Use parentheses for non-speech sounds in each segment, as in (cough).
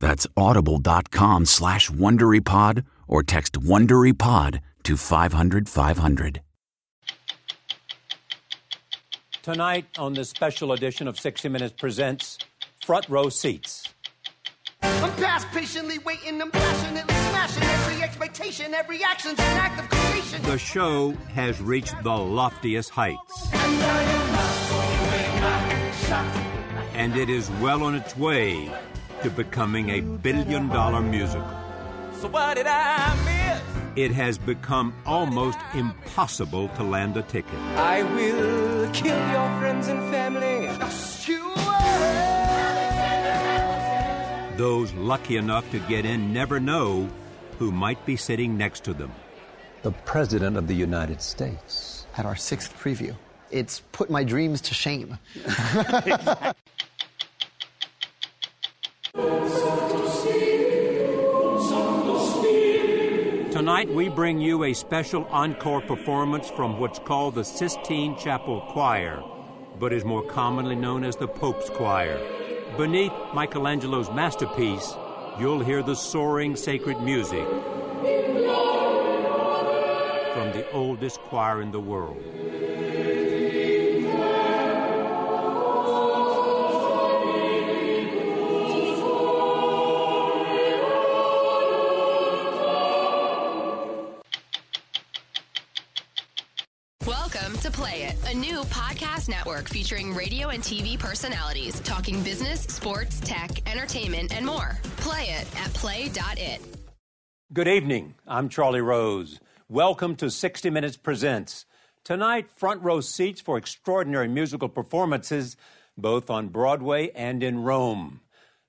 That's audible.com slash WonderyPod or text WonderyPod to 500 500. Tonight on this special edition of 60 Minutes Presents Front Row Seats. I'm past patiently waiting, I'm passionately smashing every expectation, every action's an act of creation. The show has reached the loftiest heights. And it is well on its way to becoming a billion dollar musical. So what did I miss? It has become almost impossible to land a ticket. I will kill your friends and family. Just you Those lucky enough to get in never know who might be sitting next to them. the President of the United States. at our sixth preview. It's put my dreams to shame. (laughs) (laughs) Tonight, we bring you a special encore performance from what's called the Sistine Chapel Choir, but is more commonly known as the Pope's Choir. Beneath Michelangelo's masterpiece, you'll hear the soaring sacred music from the oldest choir in the world. Network featuring radio and TV personalities talking business, sports, tech, entertainment, and more. Play it at play.it. Good evening. I'm Charlie Rose. Welcome to 60 Minutes Presents. Tonight, front row seats for extraordinary musical performances, both on Broadway and in Rome.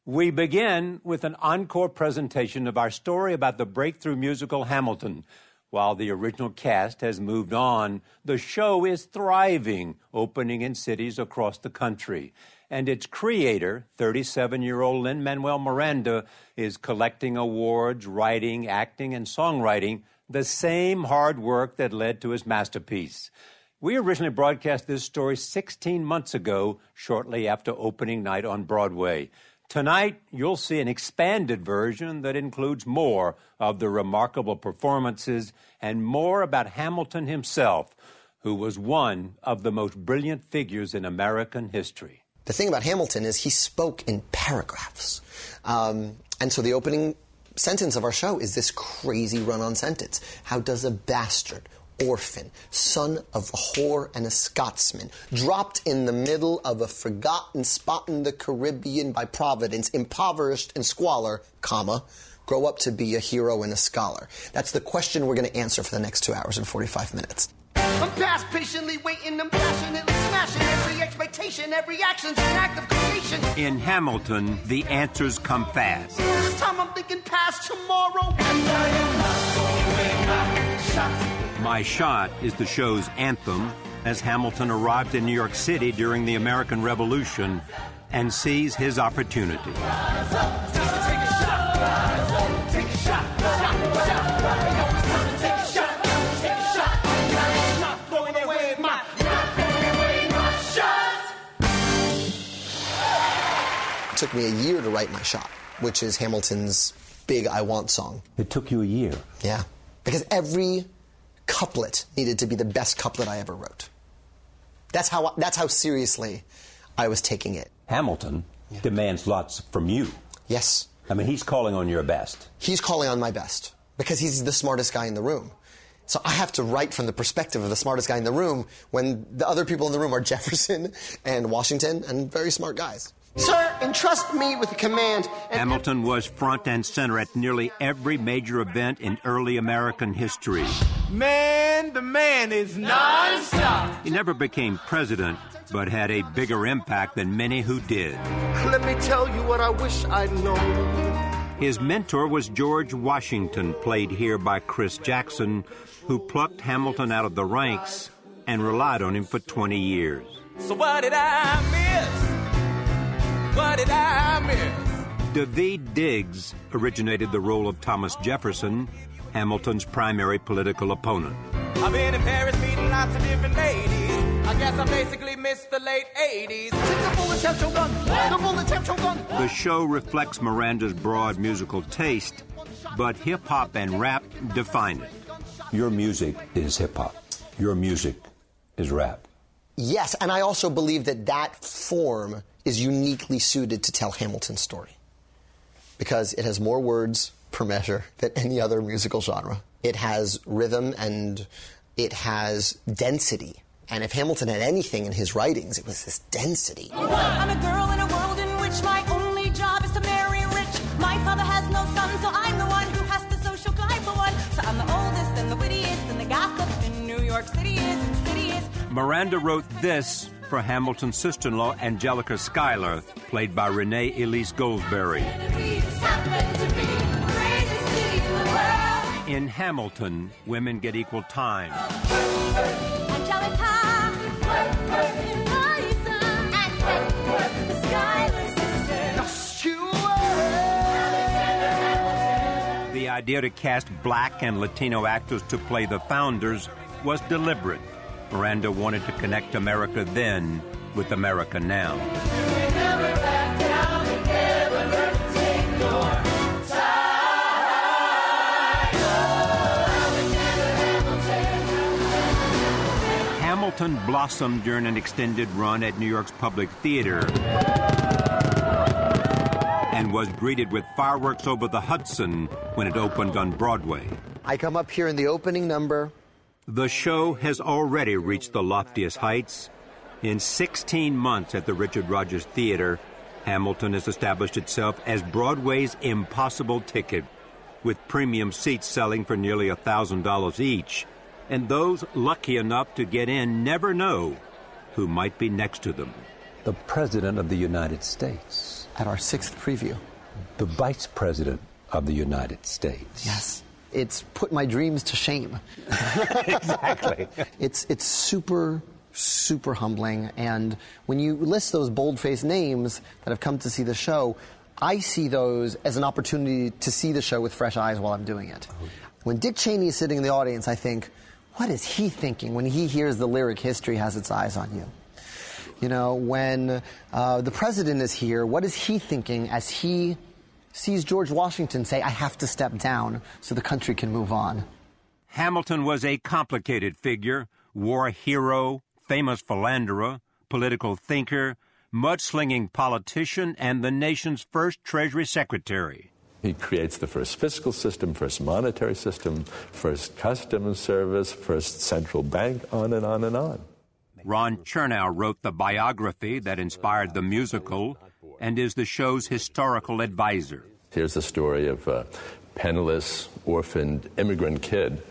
We begin with an encore presentation of our story about the breakthrough musical Hamilton. While the original cast has moved on, the show is thriving, opening in cities across the country. And its creator, 37 year old Lin Manuel Miranda, is collecting awards, writing, acting, and songwriting, the same hard work that led to his masterpiece. We originally broadcast this story 16 months ago, shortly after opening night on Broadway. Tonight, you'll see an expanded version that includes more of the remarkable performances and more about Hamilton himself, who was one of the most brilliant figures in American history. The thing about Hamilton is he spoke in paragraphs. Um, and so the opening sentence of our show is this crazy run on sentence How does a bastard, orphan, son of a whore and a Scotsman, dropped in the middle of a forgotten spot in the Caribbean by Providence, impoverished and squalor, comma, grow up to be a hero and a scholar? That's the question we're going to answer for the next two hours and 45 minutes. I'm past patiently waiting, I'm passionately smashing smashing every expectation, every action's an act of creation. In Hamilton, the answers come fast. This time I'm thinking past tomorrow. And I am not throwing away my shot. My Shot is the show's anthem as Hamilton arrived in New York City during the American Revolution and sees his opportunity. It took me a year to write my shot, which is Hamilton's big I Want song. It took you a year. Yeah. Because every couplet needed to be the best couplet I ever wrote. That's how, that's how seriously I was taking it. Hamilton demands lots from you. Yes. I mean, he's calling on your best. He's calling on my best because he's the smartest guy in the room. So I have to write from the perspective of the smartest guy in the room when the other people in the room are (laughs) Jefferson and Washington and very smart guys. Sir, entrust me with the command. And Hamilton was front and center at nearly every major event in early American history. Man, the man is non-stop. He never became president, but had a bigger impact than many who did. let me tell you what I wish I'd known. His mentor was George Washington, played here by Chris Jackson, who plucked Hamilton out of the ranks and relied on him for 20 years. So what did I miss? What did I miss? Daveed Diggs originated the role of Thomas Jefferson, Hamilton's primary political opponent. I've been in Paris meeting lots of different ladies. I guess I basically missed the late 80s. The bullets have choke on. The bullets have choke on. The show reflects Miranda's broad musical taste, but hip hop and rap define it. Your music is hip hop. Your music is rap. Yes, and I also believe that that form is uniquely suited to tell Hamilton's story because it has more words per measure than any other musical genre. It has rhythm and it has density. And if Hamilton had anything in his writings, it was this density. I'm a girl in a world in which my only job is to marry rich. My father has no son, so I'm the one who has to social climb for one. So I'm the oldest and the wittiest and the gossip in New York City is and city is. Miranda wrote this for Hamilton's sister in law, Angelica Schuyler, played by Renee Elise Goldsberry. In Hamilton, women get equal time. Angelica, Eliza, and the Schuyler sisters. The idea to cast black and Latino actors to play the founders was deliberate. Miranda wanted to connect America then with America now. Hamilton blossomed during an extended run at New York's Public Theater and was greeted with fireworks over the Hudson when it opened on Broadway. I come up here in the opening number. The show has already reached the loftiest heights. In 16 months at the Richard Rodgers Theater, Hamilton has established itself as Broadway's impossible ticket, with premium seats selling for nearly $1,000 each. And those lucky enough to get in never know who might be next to them. The President of the United States. At our sixth preview. The Vice President of the United States. Yes. It's put my dreams to shame. (laughs) exactly. It's it's super super humbling and when you list those bold-faced names that have come to see the show, I see those as an opportunity to see the show with fresh eyes while I'm doing it. When Dick Cheney is sitting in the audience, I think, what is he thinking when he hears the lyric history has its eyes on you? You know, when uh, the president is here, what is he thinking as he sees George Washington say, I have to step down so the country can move on? Hamilton was a complicated figure, war hero, famous philanderer, political thinker, mudslinging politician, and the nation's first Treasury Secretary. He creates the first fiscal system, first monetary system, first customs service, first central bank, on and on and on. Ron Chernow wrote the biography that inspired the musical and is the show's historical advisor. Here's the story of a penniless, orphaned immigrant kid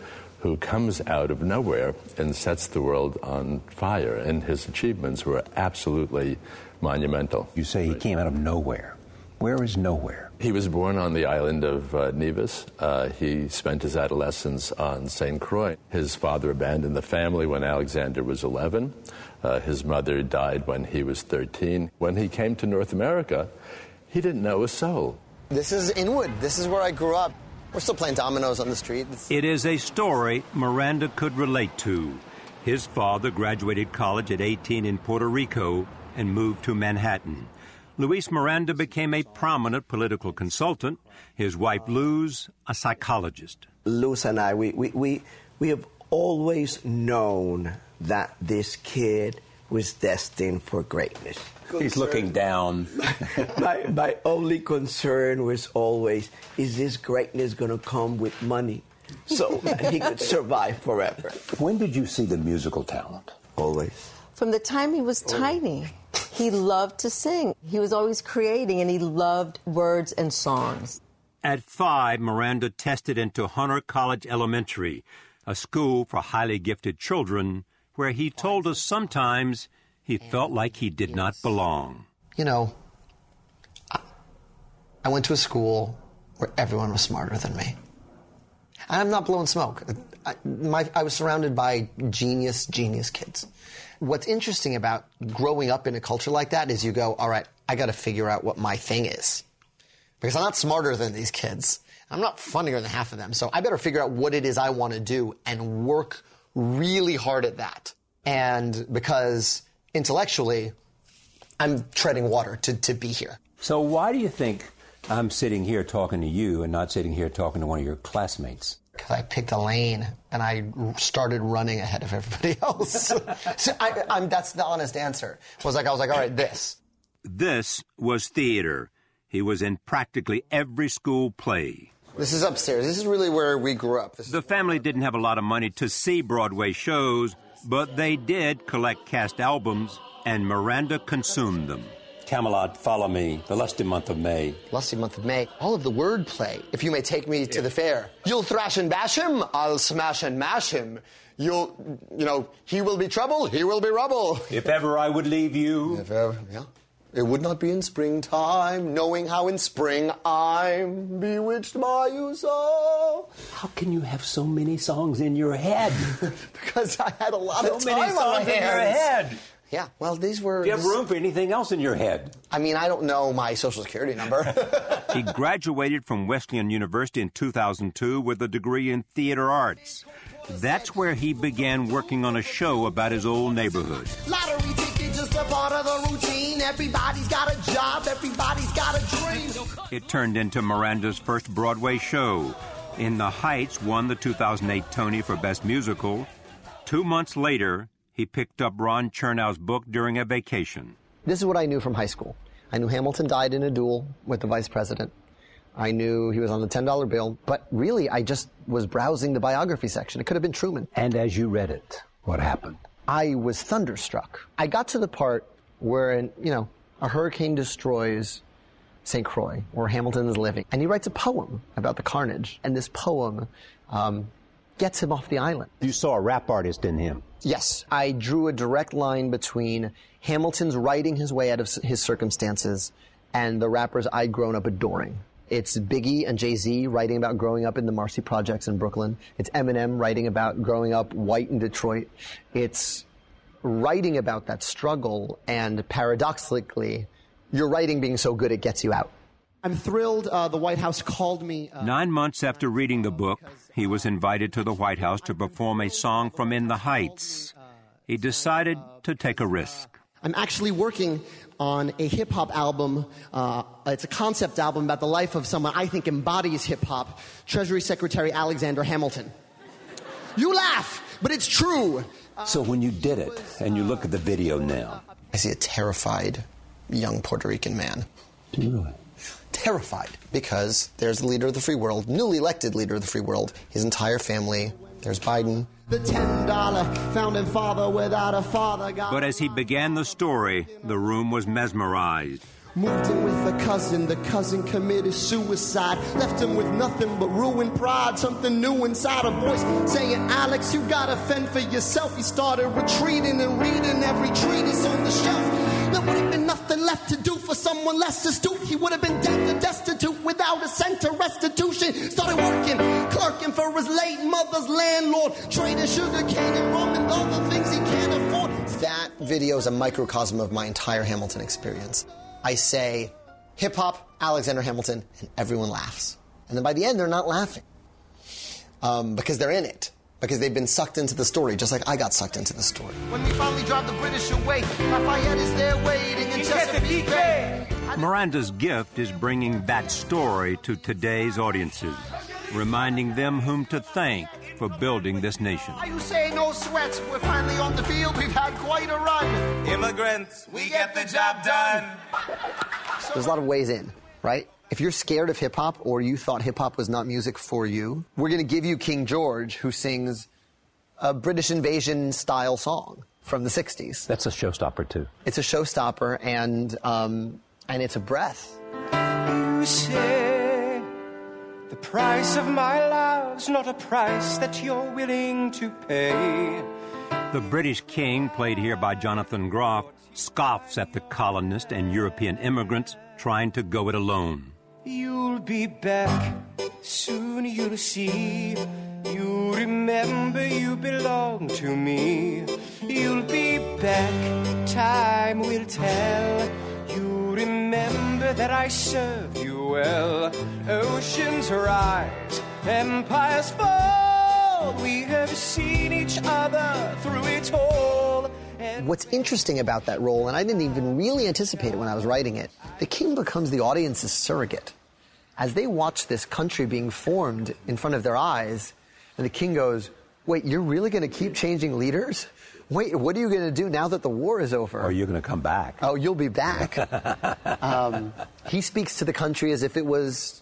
who comes out of nowhere and sets the world on fire. And his achievements were absolutely monumental. You say he came out of nowhere. Where is nowhere? He was born on the island of uh, Nevis. Uh, he spent his adolescence on St. Croix. His father abandoned the family when Alexander was 11. Uh, his mother died when he was 13. When he came to North America, he didn't know a soul. This is Inwood. This is where I grew up. We're still playing dominoes on the street. It's- It is a story Miranda could relate to. His father graduated college at 18 in Puerto Rico and moved to Manhattan. Luis Miranda became a prominent political consultant, his wife Luz, a psychologist. Luz and I, we, we, we, we have always known that this kid was destined for greatness. He's looking down. (laughs) my, my only concern was always is this greatness going to come with money so he could survive forever? When did you see the musical talent? Always. From the time he was tiny, he loved to sing. He was always creating and he loved words and songs. At five, Miranda tested into Hunter College Elementary, a school for highly gifted children, where he told us sometimes he felt like he did not belong. you know, I, went to a school where everyone was smarter than me. I'm not blowing smoke. I, my, I was surrounded by genius, genius kids. What's interesting about growing up in a culture like that is you go, all right, I got to figure out what my thing is. Because I'm not smarter than these kids. I'm not funnier than half of them. So I better figure out what it is I want to do and work really hard at that. And because intellectually, I'm treading water to, to be here. So why do you think I'm sitting here talking to you and not sitting here talking to one of your classmates? Because I picked a lane and I started running ahead of everybody (laughs) else. (laughs) so I, I'm, that's the honest answer. Was like I was like, all right, this. This was theater. He was in practically every school play. This is upstairs. This is really where we grew up. This The family didn't have a lot of money to see Broadway shows, but they did collect cast albums, and Miranda consumed them. Camelot, Follow Me, The Lusty Month of May. lusty month of May. All of the wordplay. If you may take me to the fair, you'll thrash and bash him. I'll smash and mash him. You'll, you know, he will be trouble. He will be rubble. If ever I would leave you. If ever, yeah. It would not be in springtime, knowing how in spring I'm bewitched by you so. How can you have so many songs in your head? (laughs) because I had a lot so of many time on my songs in your head. Yeah, well, these were. Do you have room for anything else in your head? I mean, I don't know my social security number. (laughs) He graduated from Wesleyan University in 2002 with a degree in theater arts. That's where he began working on a show about his old neighborhood. Lottery ticket, just a part of the routine. Everybody's got a job, everybody's got a dream. It turned into Miranda's first Broadway show. In the Heights won the 2008 Tony for Best Musical. Two months later, he picked up Ron Chernow's book during a vacation. this is what I knew from high school. I knew Hamilton died in a duel with the vice president. I knew he was on the $10 bill, but really, I just was browsing the biography section. It could have been Truman. And as you read it, what happened? I was thunderstruck. I got to the part where, you know, a hurricane destroys St. Croix, where Hamilton is living, and he writes a poem about the carnage, and this poem um, gets him off the island. You saw a rap artist in him. Yes, I drew a direct line between Hamilton's writing his way out of his circumstances and the rappers I'd grown up adoring. It's Biggie and Jay Z writing about growing up in the Marcy Projects in Brooklyn. It's Eminem writing about growing up white in Detroit. It's writing about that struggle, and paradoxically, your writing being so good it gets you out. I'm thrilled uh, the White House called me. Uh, Nine months after reading the book, he was invited to the White House to perform a song from In the Heights. He decided to take a risk. I'm actually working on a hip hop album. Uh, it's a concept album about the life of someone I think embodies hip hop Treasury Secretary Alexander Hamilton. You laugh, but it's true. So when you did it, and you look at the video now, I see a terrified young Puerto Rican man. do you really? terrified because there's the leader of the free world, newly elected leader of the free world, his entire family. There's Biden. The $10 founding father without a father. But as he began the story, the room was mesmerized. Moved in with a cousin, the cousin committed suicide. Left him with nothing but ruined pride, something new inside. A voice saying, Alex, you gotta fend for yourself. He started retreating and reading every treatise on the shelf. There would have been nothing left to do for someone less astute. He would have been dead and destitute without a cent of restitution. Started working, clerking for his late mother's landlord, trading sugar cane and rum and all the things he can't afford. That video is a microcosm of my entire Hamilton experience. I say hip hop, Alexander Hamilton, and everyone laughs. And then by the end, they're not laughing um, because they're in it. Because they've been sucked into the story, just like I got sucked into the story. When we finally drive the British away, Lafayette is there waiting in Chesapeake Bay. Miranda's gift is bringing that story to today's audiences, reminding them whom to thank for building this nation. Are you saying no sweats? We're finally on the field. We've had quite a run. Immigrants, we get the job done. There's a lot of ways in, right? If you're scared of hip hop or you thought hip hop was not music for you, we're going to give you King George, who sings a British invasion style song from the 60s. That's a showstopper, too. It's a showstopper, and, um, and it's a breath. You say the price of my love's not a price that you're willing to pay. The British king, played here by Jonathan Groff, scoffs at the colonists and European immigrants trying to go it alone. You'll be back, soon you'll see. You remember you belong to me. You'll be back, time will tell. You remember that I served you well. Oceans rise, empires fall. We have seen each other through it all. What's interesting about that role, and I didn't even really anticipate it when I was writing it, the king becomes the audience's surrogate. As they watch this country being formed in front of their eyes, and the king goes, Wait, you're really going to keep changing leaders? Wait, what are you going to do now that the war is over? Or you're going to come back. Oh, you'll be back. (laughs) um, he speaks to the country as if it was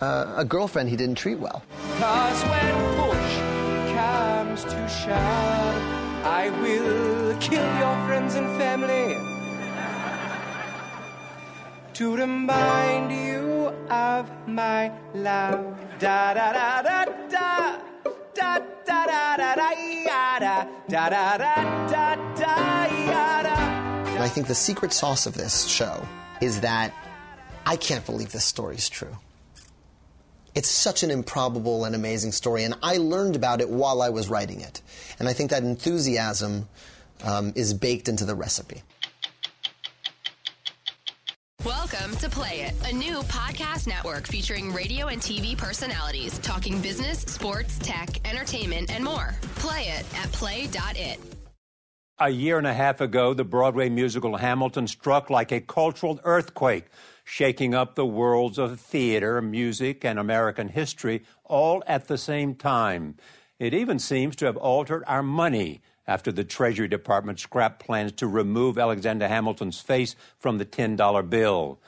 uh, a girlfriend he didn't treat well. Cause when push comes to shove, I will kill your friends and family to remind you of my love. Da da da da da. Da da da da da. Da da da da da. And I think the secret sauce of this show is that I can't believe this story is true. It's such an improbable and amazing story, and I learned about it while I was writing it. And I think that enthusiasm um, is baked into the recipe. Welcome to Play It, a new podcast network featuring radio and TV personalities talking business, sports, tech, entertainment, and more. Play it at play.it. A year and a half ago, the Broadway musical Hamilton struck like a cultural earthquake, shaking up the worlds of theater, music, and American history all at the same time. It even seems to have altered our money after the Treasury Department scrapped plans to remove Alexander Hamilton's face from the $10 bill.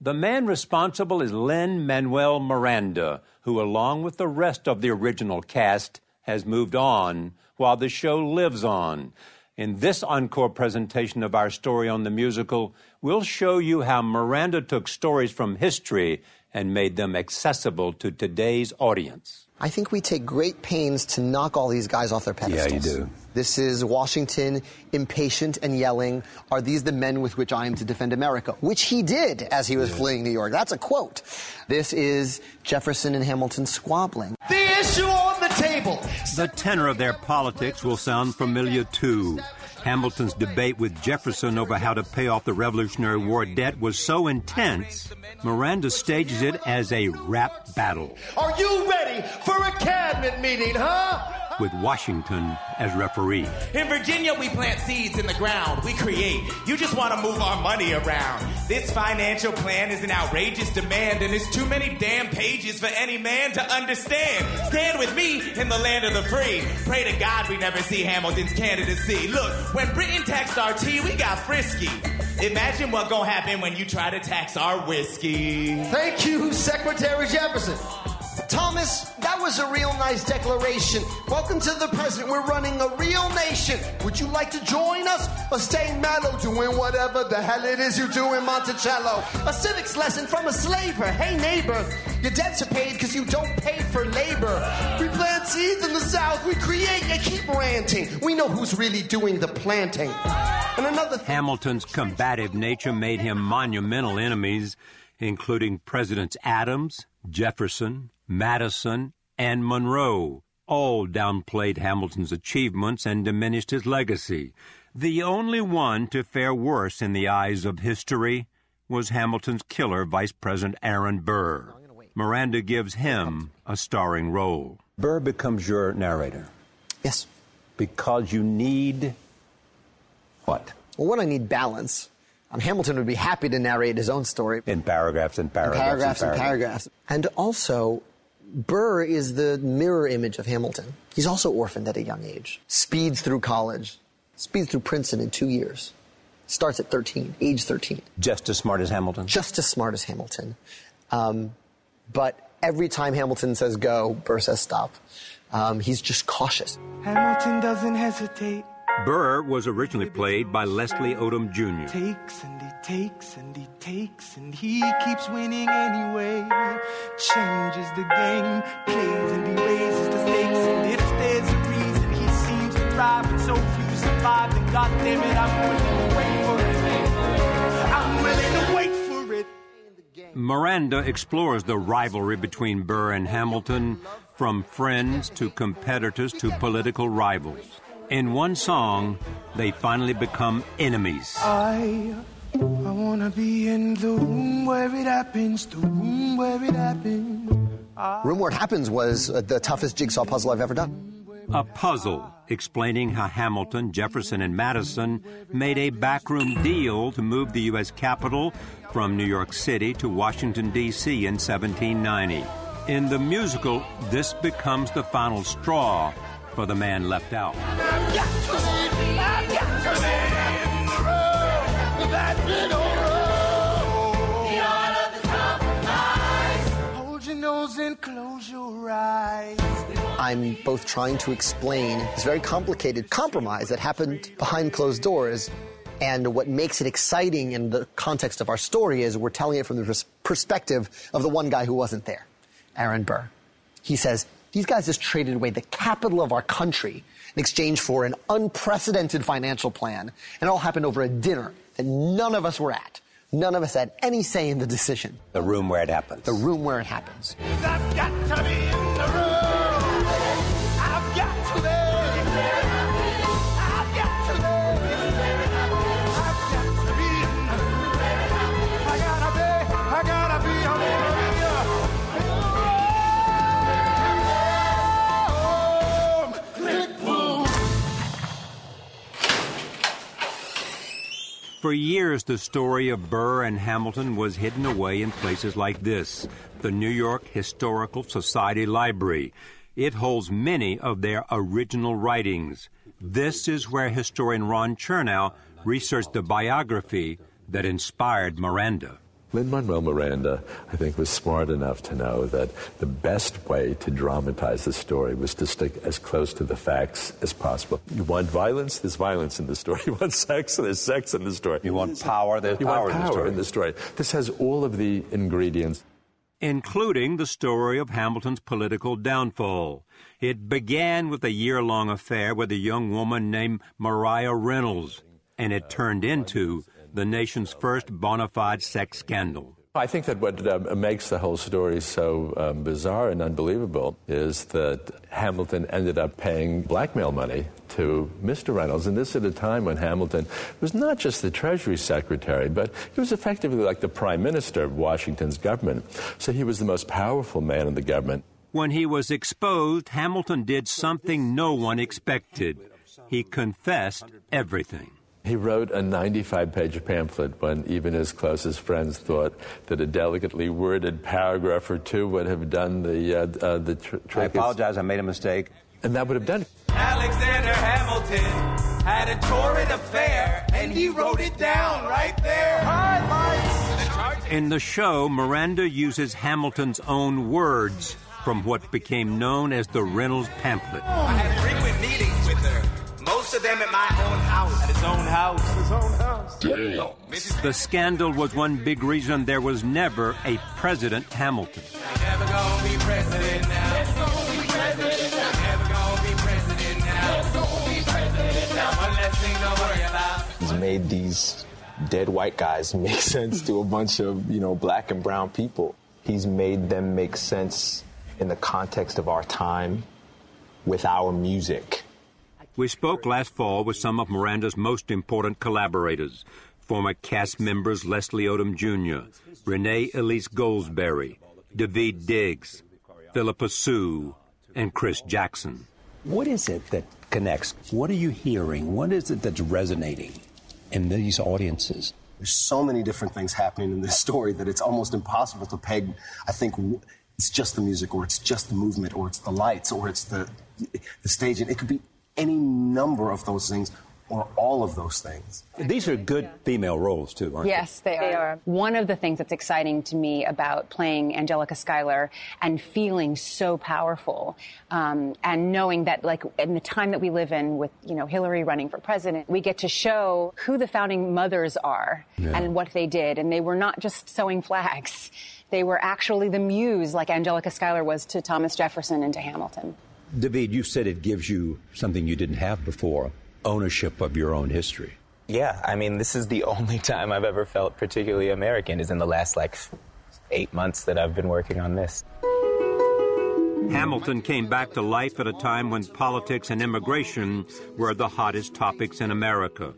The man responsible is Lin Manuel Miranda, who, along with the rest of the original cast, has moved on while the show lives on. In this encore presentation of our story on the musical, we'll show you how Miranda took stories from history and made them accessible to today's audience. I think we take great pains to knock all these guys off their pedestals. Yeah, you do. This is Washington, impatient and yelling, Are these the men with which I am to defend America? Which he did as he was fleeing New York. That's a quote. This is Jefferson and Hamilton squabbling. The issue on the table. The tenor of their politics will sound familiar too. Hamilton's debate with Jefferson over how to pay off the Revolutionary War debt was so intense, Miranda stages it as a rap battle. Are you ready for a cabinet meeting, huh? With Washington as referee. In Virginia, we plant seeds in the ground. We create. You just want to move our money around. This financial plan is an outrageous demand, and it's too many damn pages for any man to understand. Stand with me in the land of the free. Pray to God we never see Hamilton's candidacy. Look, when Britain taxed our tea, we got frisky. Imagine what gonna happen when you try to tax our whiskey. Thank you, Secretary Jefferson. Thomas, that was a real nice declaration. Welcome to the present. We're running a real nation. Would you like to join us or stay mellow doing whatever the hell it is you do in Monticello? A civics lesson from a slaver. Hey neighbor, your debts are paid because you don't pay for labor. We plant seeds in the south. We create and keep ranting. We know who's really doing the planting. And another thing. Hamilton's combative nature made him monumental enemies, including Presidents Adams, Jefferson, Madison, and Monroe. All downplayed Hamilton's achievements and diminished his legacy. The only one to fare worse in the eyes of history was Hamilton's killer, Vice President Aaron Burr. Miranda gives him a starring role. Burr becomes your narrator. Yes. Because you need what? Well, one, I need balance. Um, Hamilton would be happy to narrate his own story. In paragraphs and paragraphs. And paragraphs and and paragraphs. And also, Burr is the mirror image of Hamilton. He's also orphaned at a young age. Speeds through college. Speeds through Princeton in two years. Starts at 13, age 13. Just as smart as Hamilton? Just as smart as Hamilton. Um, but every time Hamilton says go, Burr says stop. Um, he's just cautious. Hamilton doesn't hesitate. Burr was originally played by Leslie Odom Jr. Takes and he takes and he takes and he keeps winning anyway. Changes the game, plays and he raises the stakes. And if there's a reason he seems to thrive and so few survive, then God damn it, I'm willing to wait for it. I'm willing to wait for it. Miranda explores the rivalry between Burr and Hamilton, from friends to competitors to political rivals. In one song, they finally become enemies. I, I wanna be in the room where it happens, the room where it happens. Room Where It Happens was uh, the toughest jigsaw puzzle I've ever done. A puzzle explaining how Hamilton, Jefferson, and Madison made a backroom deal to move the U.S. Capital from New York City to Washington, D.C. in 1790. In the musical, this becomes the final straw for the man left out. Hold your nose and close your eyes. I'm both trying to explain this very complicated compromise that happened behind closed doors. And what makes it exciting in the context of our story is we're telling it from the pers- perspective of the one guy who wasn't there, Aaron Burr. He says, These guys just traded away the capital of our country in exchange for an unprecedented financial plan. And it all happened over a dinner that none of us were at. None of us had any say in the decision. The room where it happens. The room where it happens. For years, the story of Burr and Hamilton was hidden away in places like this the New York Historical Society Library. It holds many of their original writings. This is where historian Ron Chernow researched the biography that inspired Miranda. Lin Manuel Miranda, I think, was smart enough to know that the best way to dramatize the story was to stick as close to the facts as possible. You want violence? There's violence in the story. (laughs) You want sex? There's sex in the story. You want power? There's You power, want in the power story. in the story. This has all of the ingredients. including the story of Hamilton's political downfall. It began with a year long affair with a young woman named Maria Reynolds, and it turned into the nation's first bona fide sex scandal. I think that what um, makes the whole story so um, bizarre and unbelievable is that Hamilton ended up paying blackmail money to Mr. Reynolds, and this at a time when Hamilton was not just the Treasury Secretary, but he was effectively like the Prime Minister of Washington's government. So he was the most powerful man in the government. When he was exposed, Hamilton did something no one expected. He confessed everything. He wrote a 95 page pamphlet when even his closest friends thought that a delicately worded paragraph or two would have done the, uh, uh, the tr- I apologize. I made a mistake. And that would have done it. Alexander Hamilton had a torrid affair, and he wrote it down right there. Highlights. In the show, Miranda uses Hamilton's own words from what became known as the Reynolds pamphlet. I had frequent meetings with her. Most of them at my own house. At his own house. His own house. Damn. The scandal was one big reason there was never a President Hamilton. He's made these dead white guys (laughs) make sense to a bunch of, you know, black and brown people. He's made them make sense in the context of our time with our music. We spoke last fall with some of Miranda's most important collaborators, former cast members Leslie Odom Jr., Renee Elise Goldsberry, Daveed Diggs, Phillipa Soo, and Chris Jackson. What is it that connects? What are you hearing? What is it that's resonating in these audiences? There's so many different things happening in this story that it's almost impossible to peg. I think it's just the music, or it's just the movement, or it's the lights, or it's the the stage, and it could be any number of those things or all of those things. These are good female roles, too, aren't yes, they, Yes, they are. One of the things that's exciting to me about playing Angelica Schuyler and feeling so powerful um, and knowing that, like, in the time that we live in with, you know, Hillary running for president, we get to show who the founding mothers are Yeah. and what they did. And they were not just sewing flags. They were actually the muse, like Angelica Schuyler was to Thomas Jefferson and to Hamilton. Daveed, you said it gives you something you didn't have before ownership of your own history. Yeah, I mean, this is the (laughs) only time I've ever felt particularly American is in the last like eight months that I've been working on this. Hamilton came back to life at a time when politics and immigration were the hottest topics in America.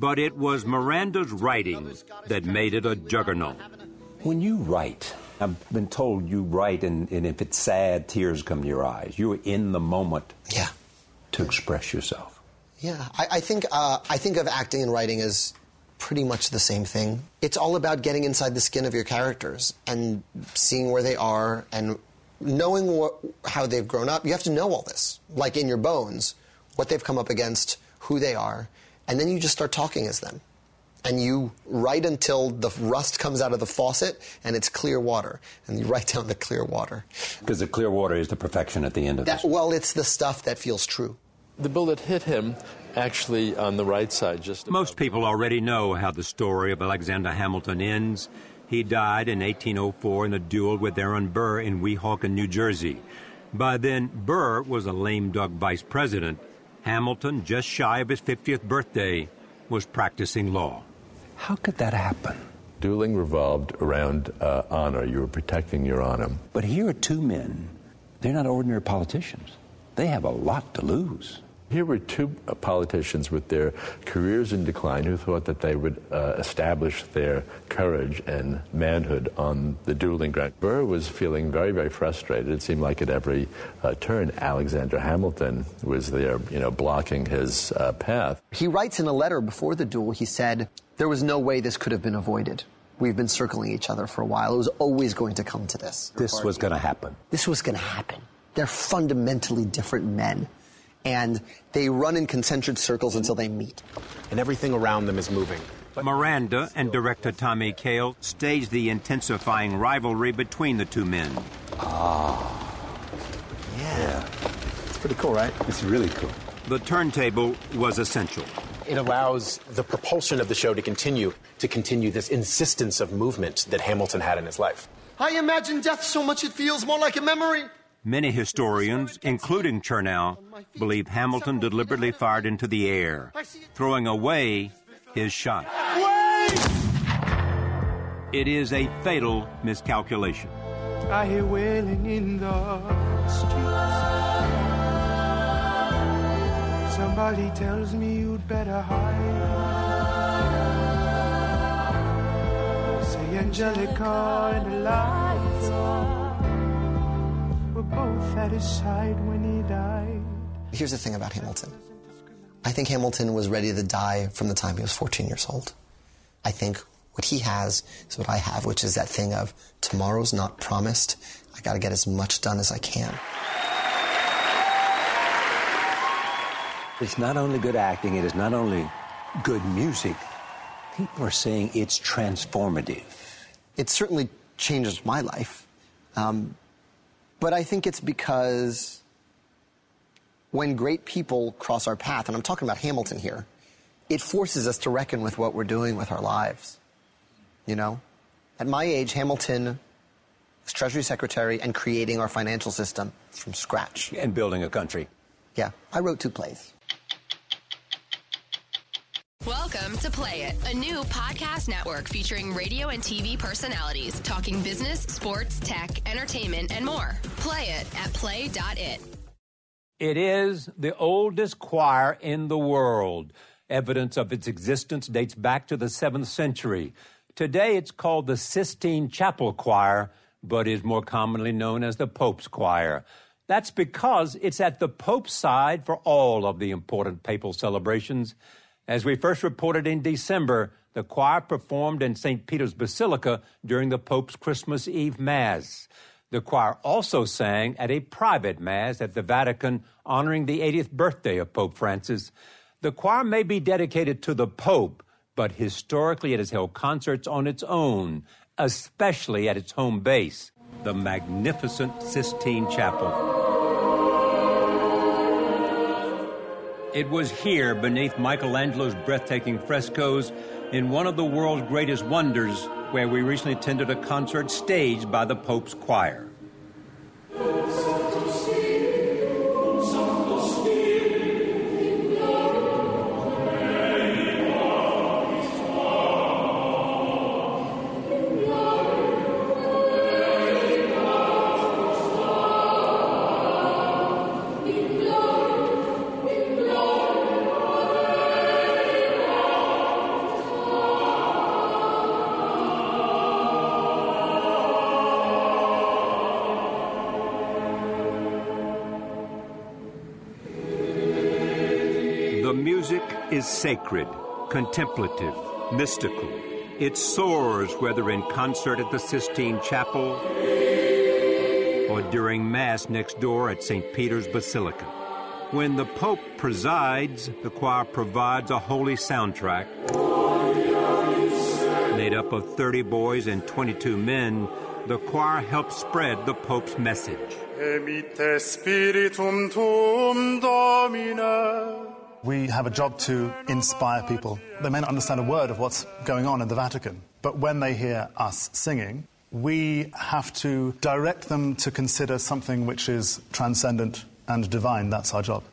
But it was Miranda's writing that made it a juggernaut. When you write, I've been told you write, and, and if it's sad, tears come to your eyes. You're in the moment yeah. to express yourself. Yeah, I, I think uh, I think of acting and writing as pretty much the same thing. It's all about getting inside the skin of your characters and seeing where they are and knowing what, how they've grown up. You have to know all this, like in your bones, what they've come up against, who they are, and then you just start talking as them. And you write until the rust comes out of the faucet and it's clear water, and you write down the clear water. Because the clear water is the perfection at the end of That, this. well, it's the stuff that feels true. The bullet hit him actually on the right side, just Most people already know how the story of Alexander Hamilton ends. He died in 1804 in a duel with Aaron Burr in Weehawken, New Jersey. By then, Burr was a lame duck vice president. Hamilton, just shy of his 50th birthday, was practicing law. How could that happen? Dueling revolved around uh, honor. You were protecting your honor. But here are two men. They're not ordinary politicians. They have a lot to lose. Here were two uh, politicians with their careers in decline who thought that they would uh, establish their courage and manhood on the dueling ground. Burr was feeling very, very frustrated. It seemed like at every uh, turn, Alexander Hamilton was there, you know, blocking his uh, path. He writes in a letter before the duel, he said, There was no way this could have been avoided. We've been circling each other for a while. It was always going to come to this. This was going to happen. This was going to happen. They're fundamentally different men. And they run in concentric circles until they meet. And everything around them is moving. Miranda and director Tommy Kail staged the intensifying rivalry between the two men. Ah. Yeah. It's pretty cool, right? It's really cool. The turntable was essential. It allows the propulsion of the show to continue, to continue this insistence of movement that Hamilton had in his life. I imagine death so much it feels more like a memory. Many historians, including Chernow, believe Hamilton deliberately fired into the air, throwing away his shot. It is a fatal miscalculation. I hear wailing in the streets. Somebody tells me you'd better hide. Say Angelica and Eliza were both at his side when he died. Here's the thing about Hamilton I think Hamilton was ready to die from the time he was 14 years old. I think what he has is what I have, which is that thing of tomorrow's not promised. I got to get as much done as I can. It's not only good acting, it is not only good music. People are saying it's transformative. It certainly changes my life. Um, But I think it's because when great people cross our path, and I'm talking about Hamilton here, it forces us to reckon with what we're doing with our lives. You know? At my age, Hamilton was Treasury Secretary and creating our financial system from scratch. And building a country. Yeah, I wrote two plays. Welcome to Play It, a new podcast network featuring radio and TV personalities talking business, sports, tech, entertainment, and more. Play it at play.it. It is the oldest choir in the world. Evidence of its existence dates back to the 7th century. Today it's called the Sistine Chapel Choir, but is more commonly known as the Pope's Choir. That's because it's at the Pope's side for all of the important papal celebrations. As we first reported in December, the choir performed in St. Peter's Basilica during the Pope's Christmas Eve Mass. The choir also sang at a private Mass at the Vatican honoring the 80th birthday of Pope Francis. The choir may be dedicated to the Pope, but historically it has held concerts on its own, especially at its home base, the magnificent Sistine Chapel. It was here, beneath Michelangelo's breathtaking frescoes, in one of the world's greatest wonders, where we recently attended a concert staged by the Pope's Choir. Is sacred, contemplative, mystical. It soars whether in concert at the Sistine Chapel or during Mass next door at St. Peter's Basilica. When the Pope presides, the choir provides a holy soundtrack made up of 30 boys and 22 men. The choir helps spread the Pope's message. Emitte spiritum tuum domine. We have a job to inspire people. They may not understand a word of what's going on in the Vatican, but when they hear us singing, we have to direct them to consider something which is transcendent and divine. That's our job.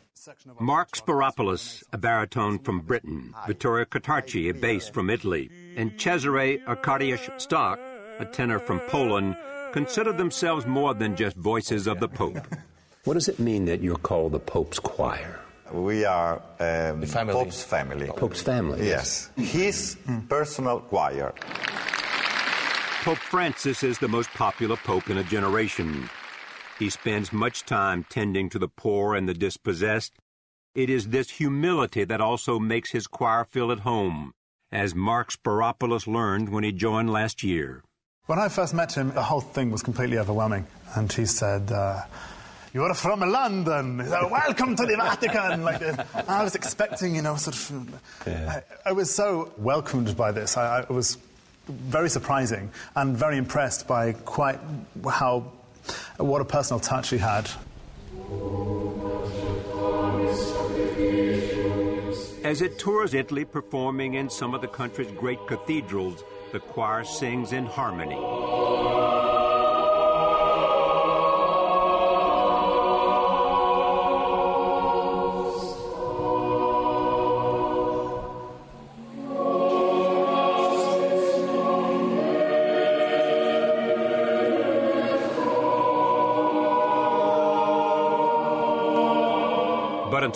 Mark Spyropoulos, a baritone from Britain, Vittorio Catarci, a bass from Italy, and Cesare Arkadiusz Stock, a tenor from Poland, consider themselves more than just voices of the Pope. What does it mean that you're called the Pope's Choir? We are um, family. Pope's family. Pope's family. Yes. His personal choir. Pope Francis is the most popular pope in a generation. He spends much time tending to the poor and the dispossessed. It is this humility that also makes his choir feel at home, as Mark Spyropoulos learned when he joined last year. When I first met him, the whole thing was completely overwhelming. And he said, uh, You're from London. So welcome to the Vatican. Like, uh, I was expecting, you know, sort of. I, I, was so welcomed by this. I, I was very surprising and very impressed by quite how what a personal touch he had. As it tours Italy, performing in some of the country's great cathedrals, the choir sings in harmony.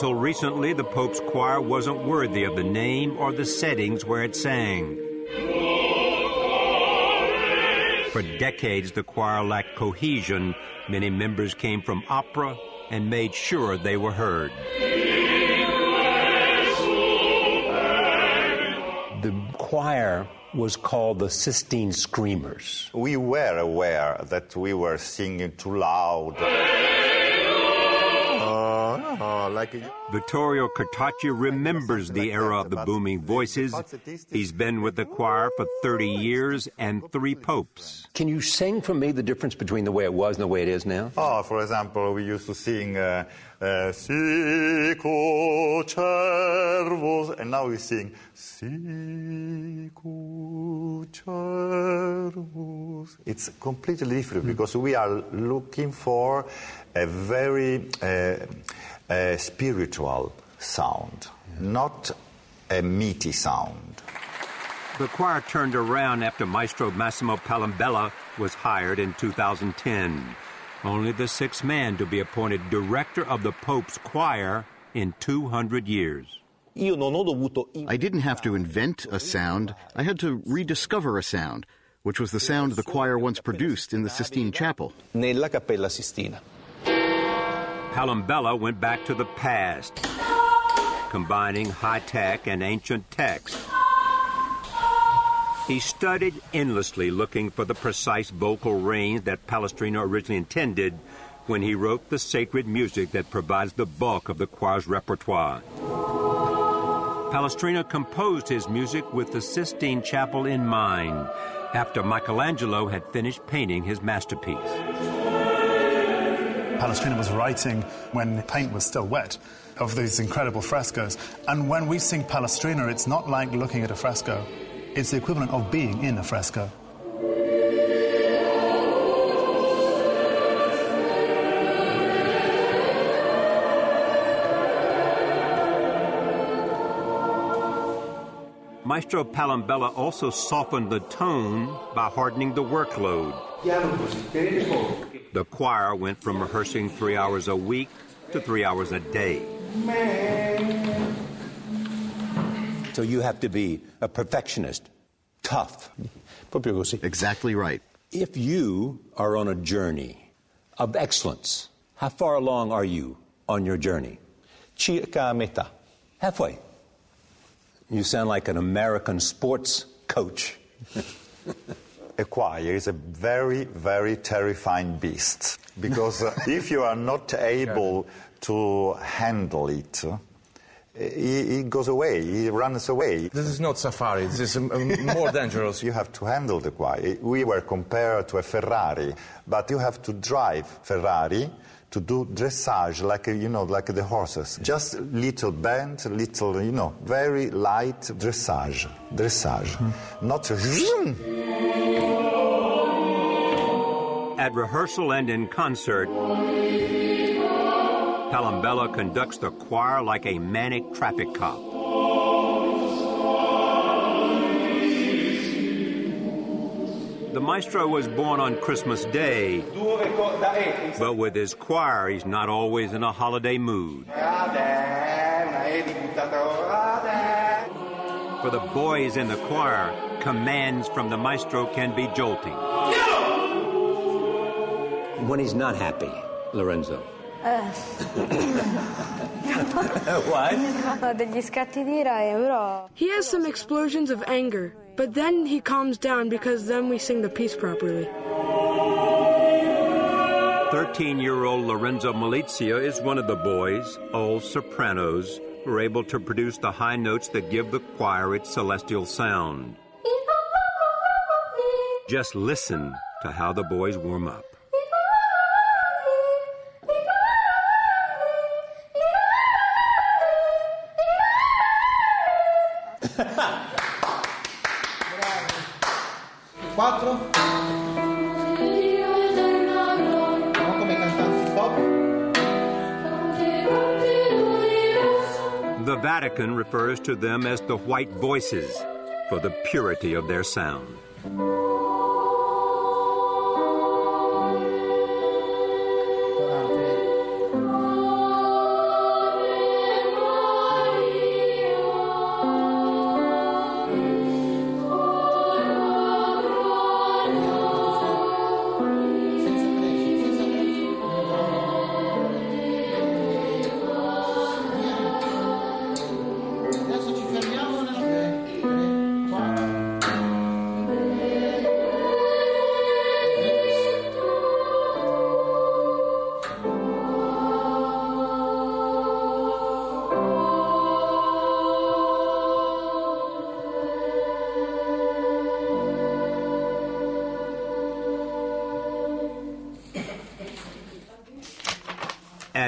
Until recently, the Pope's choir wasn't worthy of the name or the settings where it sang. For decades, the choir lacked cohesion. Many members came from opera and made sure they were heard. The choir was called the Sistine Screamers. We were aware that we were singing too loud. Uh, like Vittorio Cartacci remembers the era of the booming voices. He's been with the choir for 30 years and three popes. Can you sing for me the difference between the way it was and the way it is now? Oh, for example, we used to sing uh, uh, Sicut cervus, and now we sing Sicut cervus. It's completely different because we are looking for a very uh, uh, spiritual sound, not a meaty sound. The choir turned around after Maestro Massimo Palombella was hired in 2010. Only the sixth man to be appointed director of the Pope's choir in 200 years. I didn't have to invent a sound, I had to rediscover a sound, which was the sound the choir once produced in the Sistine Chapel. Nella Cappella Sistina. Palombella went back to the past, combining high tech and ancient text. He studied endlessly looking for the precise vocal range that Palestrina originally intended when he wrote the sacred music that provides the bulk of the choir's repertoire. Palestrina composed his music with the Sistine Chapel in mind after Michelangelo had finished painting his masterpiece. Palestrina was writing when paint was still wet of these incredible frescoes. And when we sing Palestrina, it's not like looking at a fresco, it's the equivalent of being in a fresco. Maestro Palombella also softened the tone by hardening the workload. The choir went from rehearsing three hours a week to three hours a day. So you have to be a perfectionist, tough. Exactly right. If you are on a journey of excellence, how far along are you on your journey? Circa metà. Halfway. You sound like an American sports coach. (laughs) A choir is a very, very terrifying beast because uh, (laughs) if you are not able to handle it, uh, he, he goes away, he runs away. This is not safari, this is um, um, more (laughs) dangerous. You have to handle the choir. We were compared to a Ferrari, but you have to drive Ferrari to do dressage like you know like the horses. Just little bend little you know very light dressage dressage. Hmm. Not At rehearsal and in concert, Palombella conducts the choir like a manic traffic cop. The maestro was born on Christmas Day, but with his choir, he's not always in a holiday mood. For the boys in the choir, commands from the maestro can be jolting. When he's not happy, Lorenzo. Uh. (laughs) What? Ha (laughs) degli scatti di ira, però. He has some explosions of anger, but then he calms down because then we sing the piece properly. 13 year old Lorenzo Malizia is one of the boys, all sopranos, who are able to produce the high notes that give the choir its celestial sound. Just listen to how the boys warm up. Refers to them as the white voices for the purity of their sound.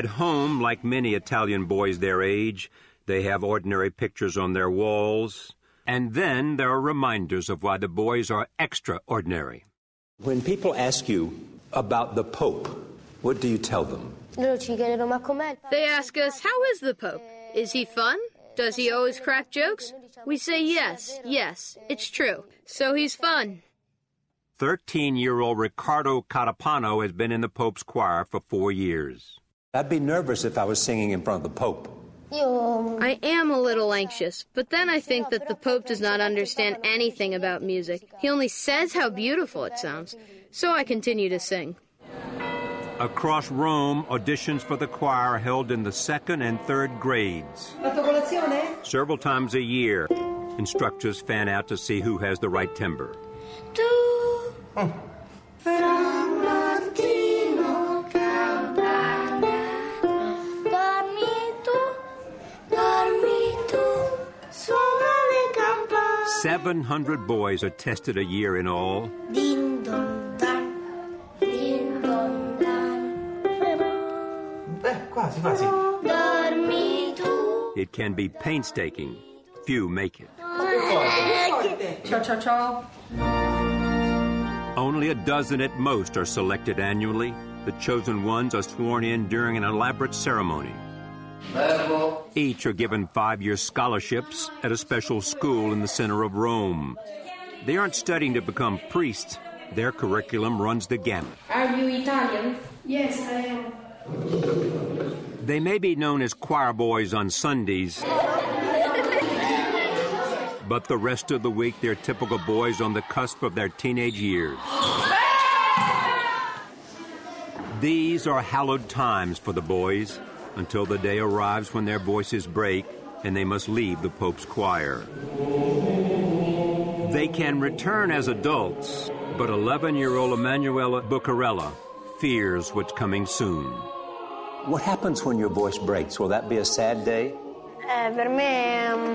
At home, like many Italian boys their age, they have ordinary pictures on their walls. And then there are reminders of why the boys are extraordinary. When people ask you about the Pope, what do you tell them? They ask us, How is the Pope? Is he fun? Does he always crack jokes? We say yes, yes, it's true. So he's fun. 13 year old Ricardo Catapano has been in the Pope's choir for four years. I'd be nervous if I was singing in front of the Pope. I am a little anxious, but then I think that the Pope does not understand anything about music. He only says how beautiful it sounds. So I continue to sing. Across Rome, auditions for the choir are held in the second and third grades. Several times a year, instructors fan out to see who has the right timbre. Seven hundred boys are tested a year in all. Eh, quasi, quasi. It can be painstaking. Few make it. Ciao, ciao, ciao. Only a dozen at most are selected annually. The chosen ones are sworn in during an elaborate ceremony. Each are given five year scholarships at a special school in the center of Rome. They aren't studying to become priests, their curriculum runs the gamut. Are you Italian? Yes, I am. They may be known as choir boys on Sundays, but the rest of the week they're typical boys on the cusp of their teenage years. These are hallowed times for the boys until the day arrives when their voices break and they must leave the Pope's choir. They can return as adults, but 11 year old Emanuela Bucarella fears what's coming soon. What happens when your voice breaks? Will that be a sad day?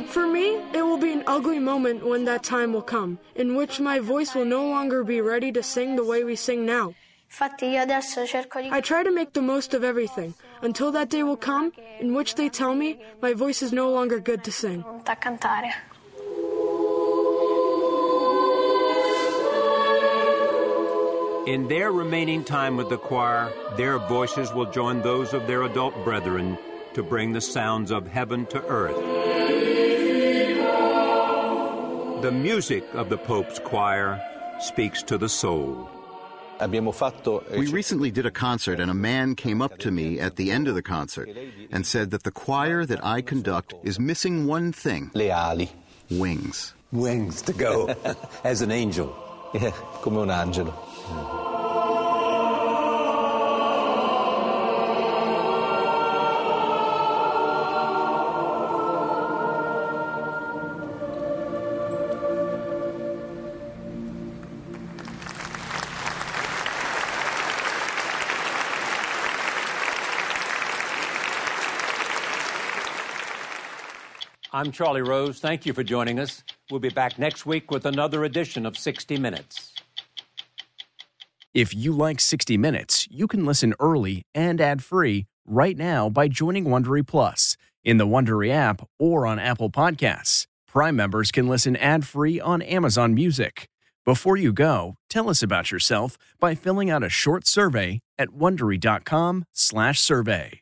For me, it will be an ugly moment when that time will come, in which my voice will no longer be ready to sing the way we sing now. I try to make the most of everything until that day will come in which they tell me my voice is no longer good to sing. In their remaining time with the choir, their voices will join those of their adult brethren to bring the sounds of heaven to earth. The music of the Pope's choir speaks to the soul. Eh, we recently did a concert, and a man came up to me at the end of the concert and said that the choir that I conduct is missing one thing Le ali. wings. Wings to go (laughs) as an angel. Yeah, come un angelo. Mm. I'm Charlie Rose. Thank you for joining us. We'll be back next week with another edition of 60 Minutes. If you like 60 Minutes, you can listen early and ad-free right now by joining Wondery Plus in the Wondery app or on Apple Podcasts. Prime members can listen ad-free on Amazon Music. Before you go, tell us about yourself by filling out a short survey at wondery.com/survey.